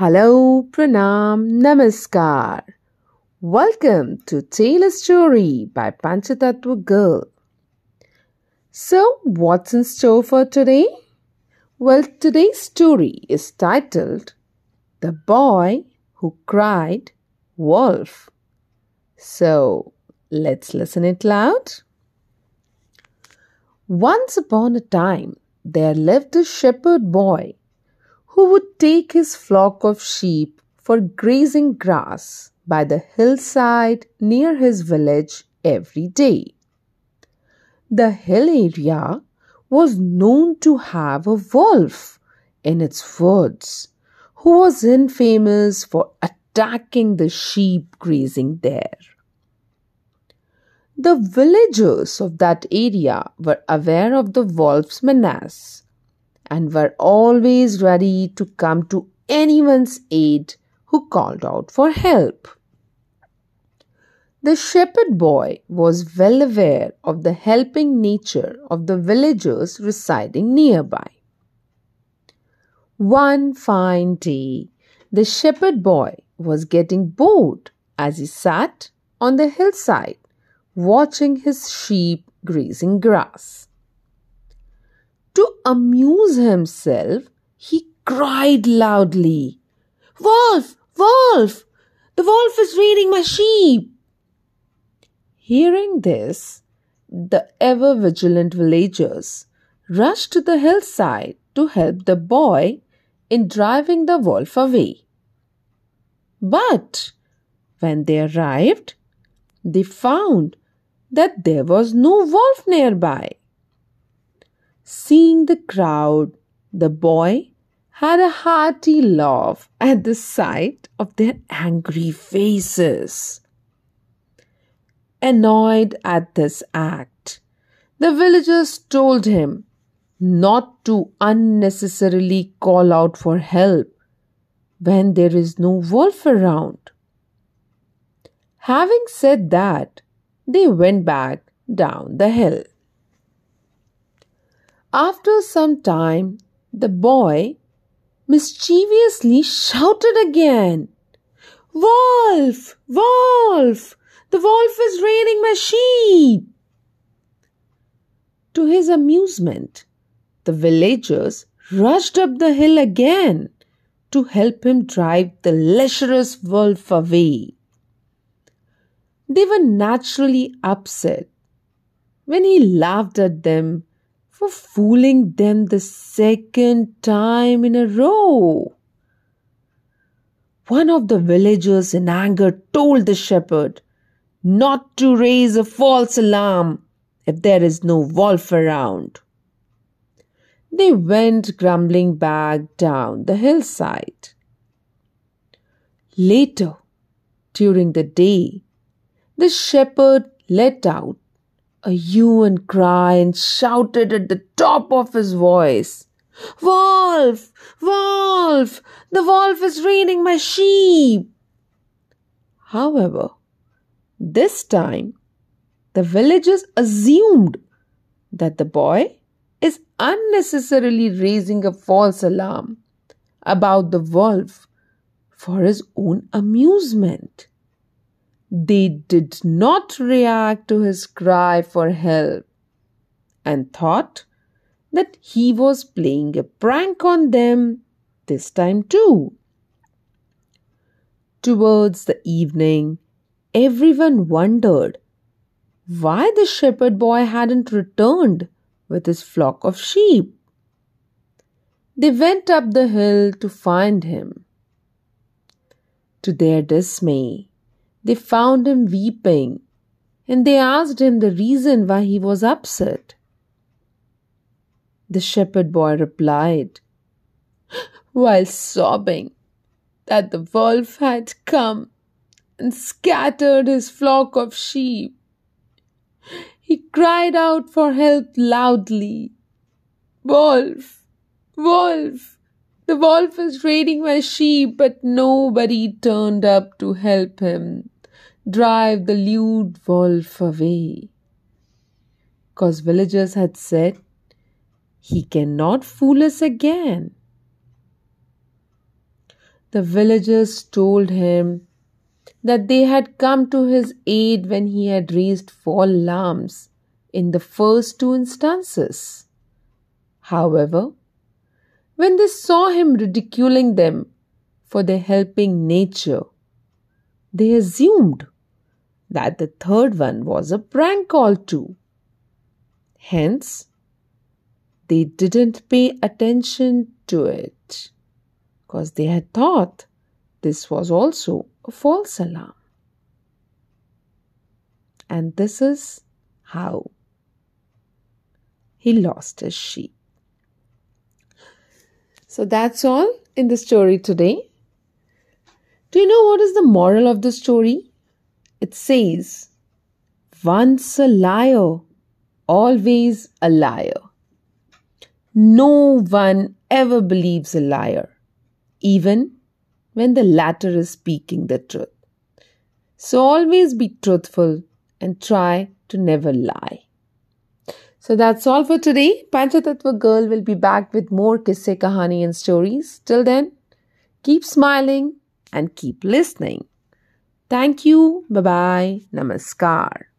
Hello, Pranam, Namaskar. Welcome to Tale a Story by Panchatattva Girl. So, what's in store for today? Well, today's story is titled The Boy Who Cried Wolf. So, let's listen it loud. Once upon a time, there lived a shepherd boy who would take his flock of sheep for grazing grass by the hillside near his village every day. The hill area was known to have a wolf in its woods who was infamous for attacking the sheep grazing there. The villagers of that area were aware of the wolf's menace and were always ready to come to anyone's aid who called out for help. The shepherd boy was well aware of the helping nature of the villagers residing nearby. One fine day, the shepherd boy was getting bored as he sat on the hillside watching his sheep grazing grass. To amuse himself, he cried loudly, Wolf! Wolf! The wolf is raiding my sheep! Hearing this, the ever vigilant villagers rushed to the hillside to help the boy in driving the wolf away. But when they arrived, they found that there was no wolf nearby. Seeing the crowd, the boy had a hearty laugh at the sight of their angry faces. Annoyed at this act, the villagers told him not to unnecessarily call out for help when there is no wolf around. Having said that, they went back down the hill. After some time, the boy mischievously shouted again, Wolf! Wolf! The wolf is raiding my sheep! To his amusement, the villagers rushed up the hill again to help him drive the lecherous wolf away. They were naturally upset when he laughed at them for fooling them the second time in a row. One of the villagers in anger told the shepherd not to raise a false alarm if there is no wolf around. They went grumbling back down the hillside. Later, during the day, the shepherd let out a hue and cry and shouted at the top of his voice. Wolf! Wolf! The wolf is raiding my sheep! However, this time the villagers assumed that the boy is unnecessarily raising a false alarm about the wolf for his own amusement. They did not react to his cry for help and thought that he was playing a prank on them this time too. Towards the evening, everyone wondered why the shepherd boy hadn't returned with his flock of sheep. They went up the hill to find him. To their dismay, they found him weeping and they asked him the reason why he was upset. The shepherd boy replied, while sobbing, that the wolf had come and scattered his flock of sheep. He cried out for help loudly. Wolf! Wolf! The wolf is raiding my sheep, but nobody turned up to help him drive the lewd wolf away. Cause villagers had said, He cannot fool us again. the villagers told him that they had come to his aid when he had raised false alarms in the first two instances. However, when they saw him ridiculing them for their helping nature, they assumed that the third one was a prank call too. Hence, they didn't pay attention to it because they had thought this was also a false alarm. And this is how he lost his sheep. So that's all in the story today. Do you know what is the moral of the story? It says, Once a liar, always a liar. No one ever believes a liar, even when the latter is speaking the truth. So always be truthful and try to never lie. So that's all for today. Panchatattva Girl will be back with more kisse, kahani and stories. Till then, keep smiling and keep listening. Thank you. Bye bye. Namaskar.